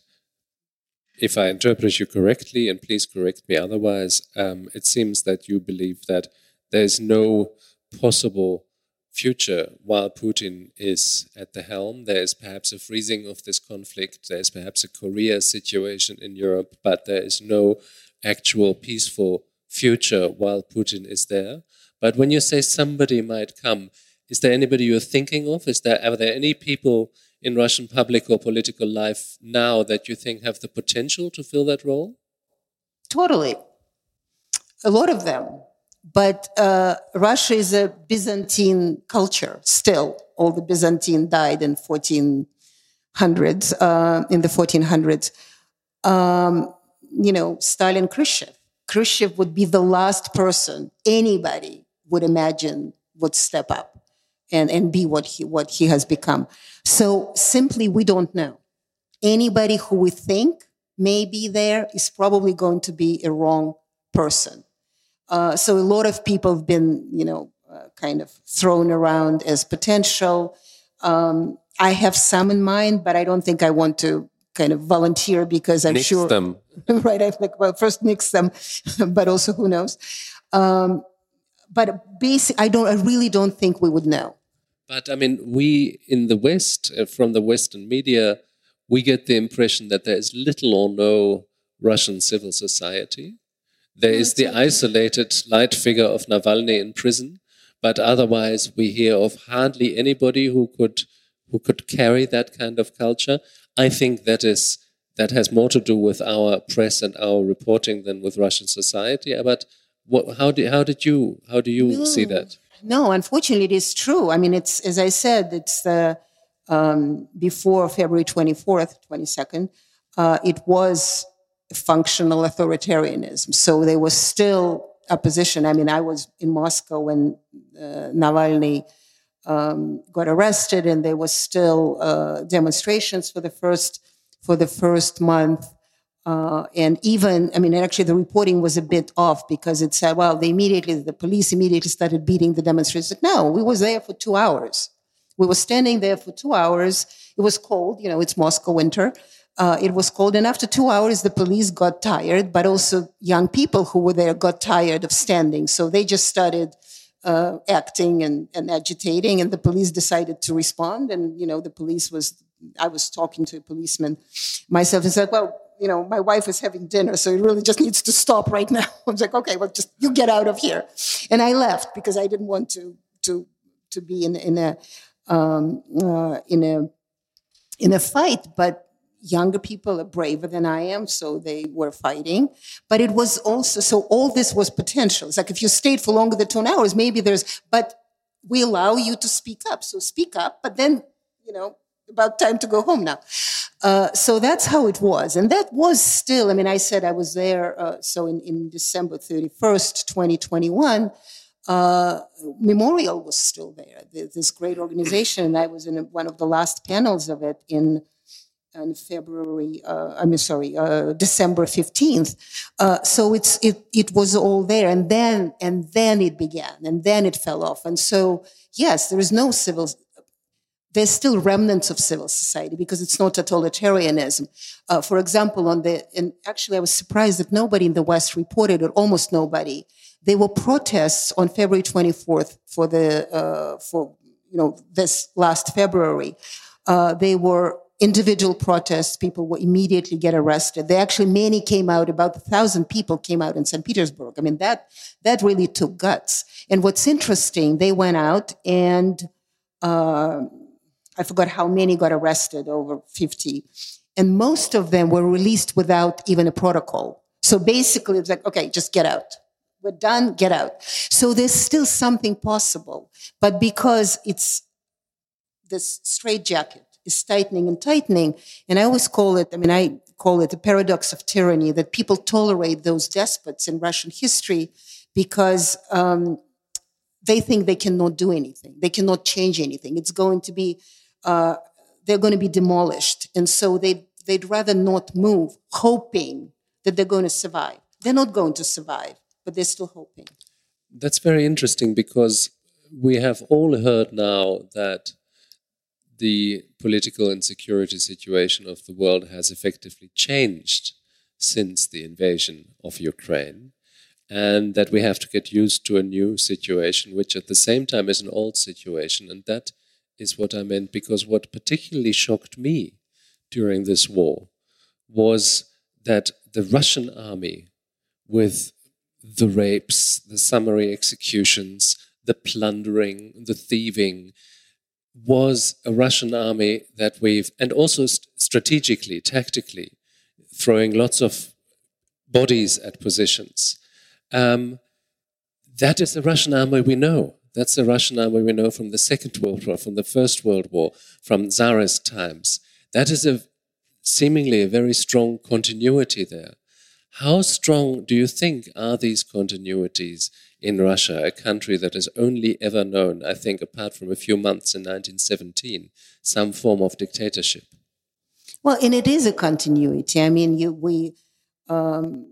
if I interpret you correctly, and please correct me otherwise, um, it seems that you believe that there is no possible future while Putin is at the helm. There is perhaps a freezing of this conflict. There is perhaps a Korea situation in Europe, but there is no actual peaceful future while Putin is there. But when you say somebody might come, is there anybody you're thinking of? Is there are there any people in Russian public or political life now that you think have the potential to fill that role? Totally. A lot of them. But uh, Russia is a Byzantine culture still. All the Byzantine died in 1400s, uh, in the 1400s. Um, you know, Stalin, Khrushchev. Khrushchev would be the last person anybody would imagine would step up and, and be what he, what he has become. So simply, we don't know. Anybody who we think may be there is probably going to be a wrong person. Uh, so a lot of people have been, you know, uh, kind of thrown around as potential. Um, I have some in mind, but I don't think I want to kind of volunteer because I'm nix sure. them. (laughs) right. I think, well, first nix them, (laughs) but also who knows. Um, but basic, I don't. I really don't think we would know. But I mean, we in the West, uh, from the Western media, we get the impression that there is little or no Russian civil society. There is the isolated light figure of Navalny in prison, but otherwise we hear of hardly anybody who could who could carry that kind of culture. I think that is that has more to do with our press and our reporting than with Russian society. But what, how did how did you how do you no, see that? No, unfortunately, it is true. I mean, it's as I said, it's the um, before February twenty fourth, twenty second. Uh, it was functional authoritarianism. So there was still opposition. I mean, I was in Moscow when uh, Navalny um, got arrested, and there was still uh, demonstrations for the first for the first month. Uh, and even, I mean, actually, the reporting was a bit off because it said, well, they immediately, the police immediately started beating the demonstrators. No, we was there for two hours. We were standing there for two hours. It was cold, you know, it's Moscow winter. Uh, it was cold, and after two hours, the police got tired, but also young people who were there got tired of standing. So they just started uh, acting and, and agitating, and the police decided to respond. And you know, the police was. I was talking to a policeman myself and said, "Well, you know, my wife is having dinner, so it really just needs to stop right now." (laughs) I was like, "Okay, well, just you get out of here," and I left because I didn't want to to to be in in a um, uh, in a in a fight, but younger people are braver than I am, so they were fighting. But it was also, so all this was potential. It's like if you stayed for longer than two hours, maybe there's, but we allow you to speak up. So speak up, but then, you know, about time to go home now. Uh, so that's how it was. And that was still, I mean, I said I was there, uh, so in, in December 31st, 2021. Uh, Memorial was still there, this great organization, and I was in one of the last panels of it in on February, uh, I mean, sorry, uh, December 15th. Uh, so it's, it, it was all there. And then, and then it began and then it fell off. And so, yes, there is no civil, there's still remnants of civil society because it's not totalitarianism. Uh, for example, on the, and actually I was surprised that nobody in the West reported it, almost nobody. There were protests on February 24th for the, uh, for, you know, this last February. Uh, they were individual protests, people will immediately get arrested. They actually, many came out, about a thousand people came out in St. Petersburg. I mean, that, that really took guts. And what's interesting, they went out and, uh, I forgot how many got arrested, over 50. And most of them were released without even a protocol. So basically, it's like, okay, just get out. We're done, get out. So there's still something possible. But because it's this straitjacket, is tightening and tightening. And I always call it, I mean, I call it the paradox of tyranny that people tolerate those despots in Russian history because um, they think they cannot do anything. They cannot change anything. It's going to be, uh, they're going to be demolished. And so they, they'd rather not move, hoping that they're going to survive. They're not going to survive, but they're still hoping. That's very interesting because we have all heard now that the political and security situation of the world has effectively changed since the invasion of Ukraine, and that we have to get used to a new situation, which at the same time is an old situation. And that is what I meant, because what particularly shocked me during this war was that the Russian army, with the rapes, the summary executions, the plundering, the thieving, was a Russian army that we've, and also st strategically, tactically, throwing lots of bodies at positions. Um, that is the Russian army we know. That's the Russian army we know from the Second World War, from the First World War, from Tsarist times. That is a seemingly a very strong continuity there. How strong do you think are these continuities in Russia, a country that has only ever known, I think, apart from a few months in 1917, some form of dictatorship. Well, and it is a continuity. I mean, you, we, um,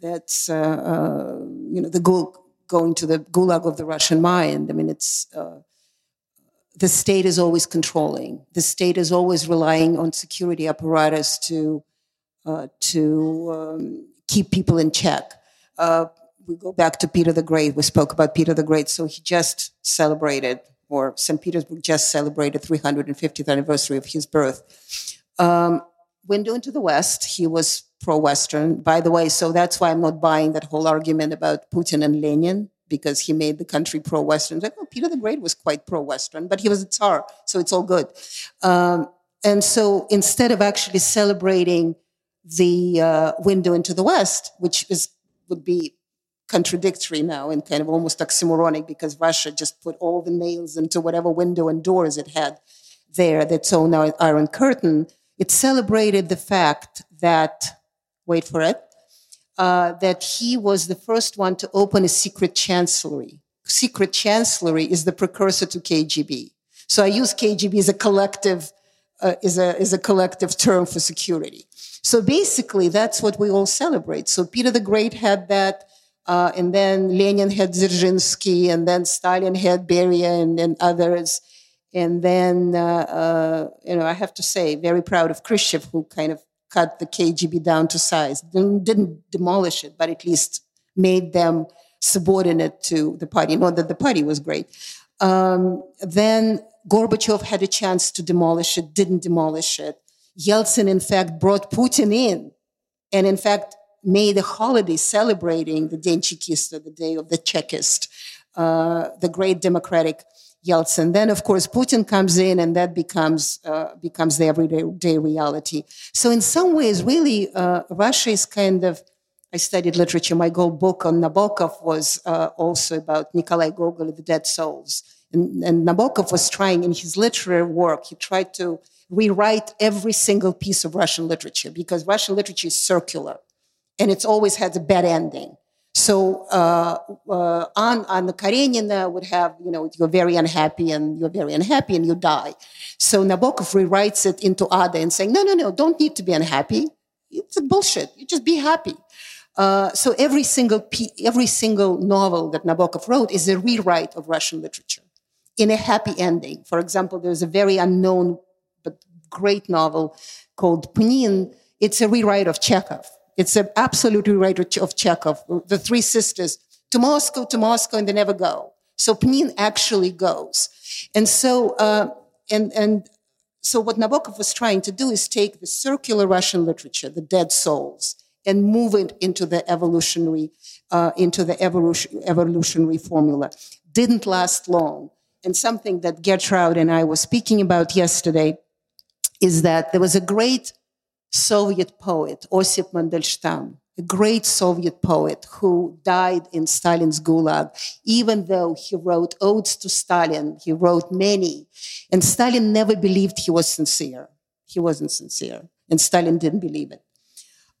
that's, uh, uh, you know, the goal, going to the gulag of the Russian mind. I mean, it's, uh, the state is always controlling. The state is always relying on security apparatus to, uh, to um, keep people in check. Uh, we go back to Peter the Great. We spoke about Peter the Great. So he just celebrated, or St. Petersburg just celebrated 350th anniversary of his birth. Um, window into the West, he was pro-Western. By the way, so that's why I'm not buying that whole argument about Putin and Lenin because he made the country pro-Western. Like, oh, Peter the Great was quite pro-Western, but he was a Tsar, so it's all good. Um, and so instead of actually celebrating the uh, window into the West, which is would be contradictory now and kind of almost oxymoronic because Russia just put all the nails into whatever window and doors it had there, that's own Iron Curtain. It celebrated the fact that, wait for it, uh, that he was the first one to open a secret chancellery. Secret chancellery is the precursor to KGB. So I use KGB as a collective, uh, is a is a collective term for security. So basically, that's what we all celebrate. So Peter the Great had that, uh, and then Lenin had Dzerzhinsky, and then Stalin had Beria and, and others. And then, uh, uh, you know, I have to say, very proud of Khrushchev, who kind of cut the KGB down to size. Didn't, didn't demolish it, but at least made them subordinate to the party. Not that the party was great. Um, then Gorbachev had a chance to demolish it, didn't demolish it. Yeltsin, in fact, brought Putin in and, in fact, made a holiday celebrating the Den Chekista, the day of the Chekist, uh, the great democratic Yeltsin. Then, of course, Putin comes in, and that becomes uh, becomes the everyday reality. So, in some ways, really, uh, Russia is kind of. I studied literature. My gold book on Nabokov was uh, also about Nikolai Gogol, the Dead Souls. And, and Nabokov was trying in his literary work. He tried to rewrite every single piece of Russian literature because Russian literature is circular, and it's always had a bad ending. So uh, uh, Anna Karenina would have, you know, you're very unhappy and you're very unhappy and you die. So Nabokov rewrites it into Ada and saying, no, no, no, don't need to be unhappy. It's bullshit. You just be happy. Uh, so every single every single novel that Nabokov wrote is a rewrite of Russian literature in a happy ending. For example, there's a very unknown but great novel called Pnin. It's a rewrite of Chekhov it's an absolute rewrite of Chekhov, the three sisters, to Moscow, to Moscow, and they never go. So Pnin actually goes. And so, uh, and, and so what Nabokov was trying to do is take the circular Russian literature, the dead souls, and move it into the evolutionary, uh, into the evolution, evolutionary formula. Didn't last long. And something that Gertrude and I were speaking about yesterday is that there was a great Soviet poet, Osip Mandelstam, a great Soviet poet who died in Stalin's gulag, even though he wrote odes to Stalin, he wrote many. And Stalin never believed he was sincere. He wasn't sincere, and Stalin didn't believe it.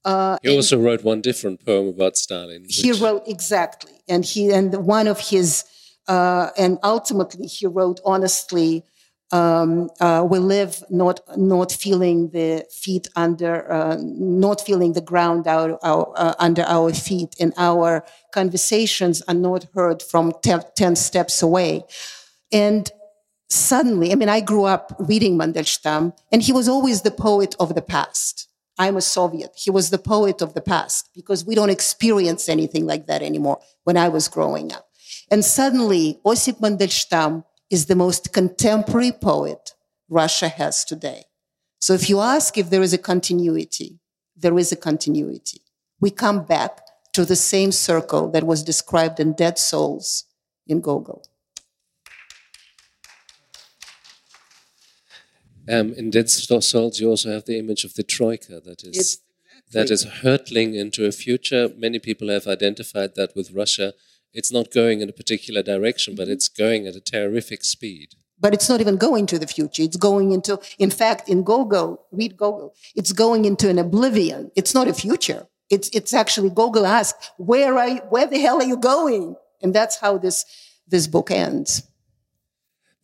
Uh, he also wrote one different poem about Stalin. Which... He wrote exactly, and he and one of his, uh, and ultimately he wrote honestly um, uh, we live not not feeling the feet under, uh, not feeling the ground uh, under our feet, and our conversations are not heard from ten, 10 steps away. And suddenly, I mean, I grew up reading Mandelstam, and he was always the poet of the past. I'm a Soviet. He was the poet of the past because we don't experience anything like that anymore when I was growing up. And suddenly, Osip Mandelstam is the most contemporary poet Russia has today. So if you ask if there is a continuity, there is a continuity. We come back to the same circle that was described in Dead Souls in Gogol. Um, in Dead Souls, you also have the image of the troika that is that is hurtling into a future. Many people have identified that with Russia it's not going in a particular direction, but mm-hmm. it's going at a terrific speed. But it's not even going to the future. It's going into, in fact, in Gogol, read Gogol, it's going into an oblivion. It's not a future. It's, it's actually Gogol asks, where are you, where the hell are you going? And that's how this, this book ends.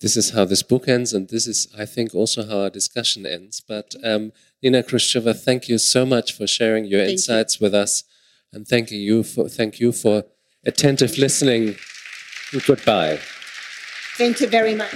This is how this book ends, and this is, I think, also how our discussion ends. But um, Nina Khrushcheva, thank you so much for sharing your thank insights you. with us, and thanking you for thank you for attentive listening. Goodbye. Thank you very much.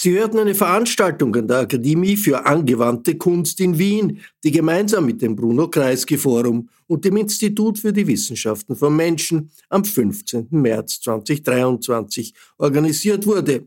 Sie hörten eine Veranstaltung an der Akademie für angewandte Kunst in Wien, die gemeinsam mit dem Bruno Kreisky Forum und dem Institut für die Wissenschaften vom Menschen am 15. März 2023 organisiert wurde.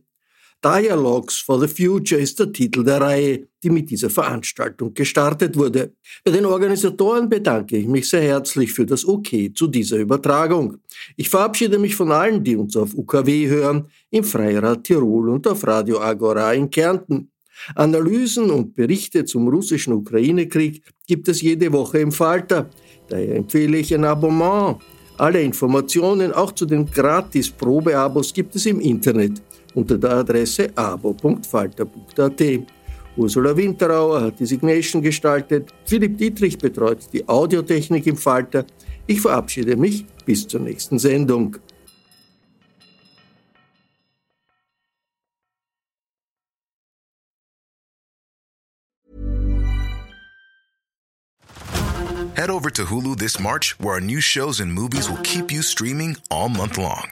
Dialogues for the Future ist der Titel der Reihe, die mit dieser Veranstaltung gestartet wurde. Bei den Organisatoren bedanke ich mich sehr herzlich für das OK zu dieser Übertragung. Ich verabschiede mich von allen, die uns auf UKW hören, im Freirad Tirol und auf Radio Agora in Kärnten. Analysen und Berichte zum russischen Ukraine-Krieg gibt es jede Woche im Falter. Daher empfehle ich ein Abonnement. Alle Informationen, auch zu den Gratis-Probeabos, gibt es im Internet unter der Adresse abo.falter.at. Ursula Winterauer hat die Signation gestaltet, Philipp Dietrich betreut die Audiotechnik im Falter. Ich verabschiede mich bis zur nächsten Sendung. Head over to Hulu this March, where our new shows and movies will keep you streaming all month long.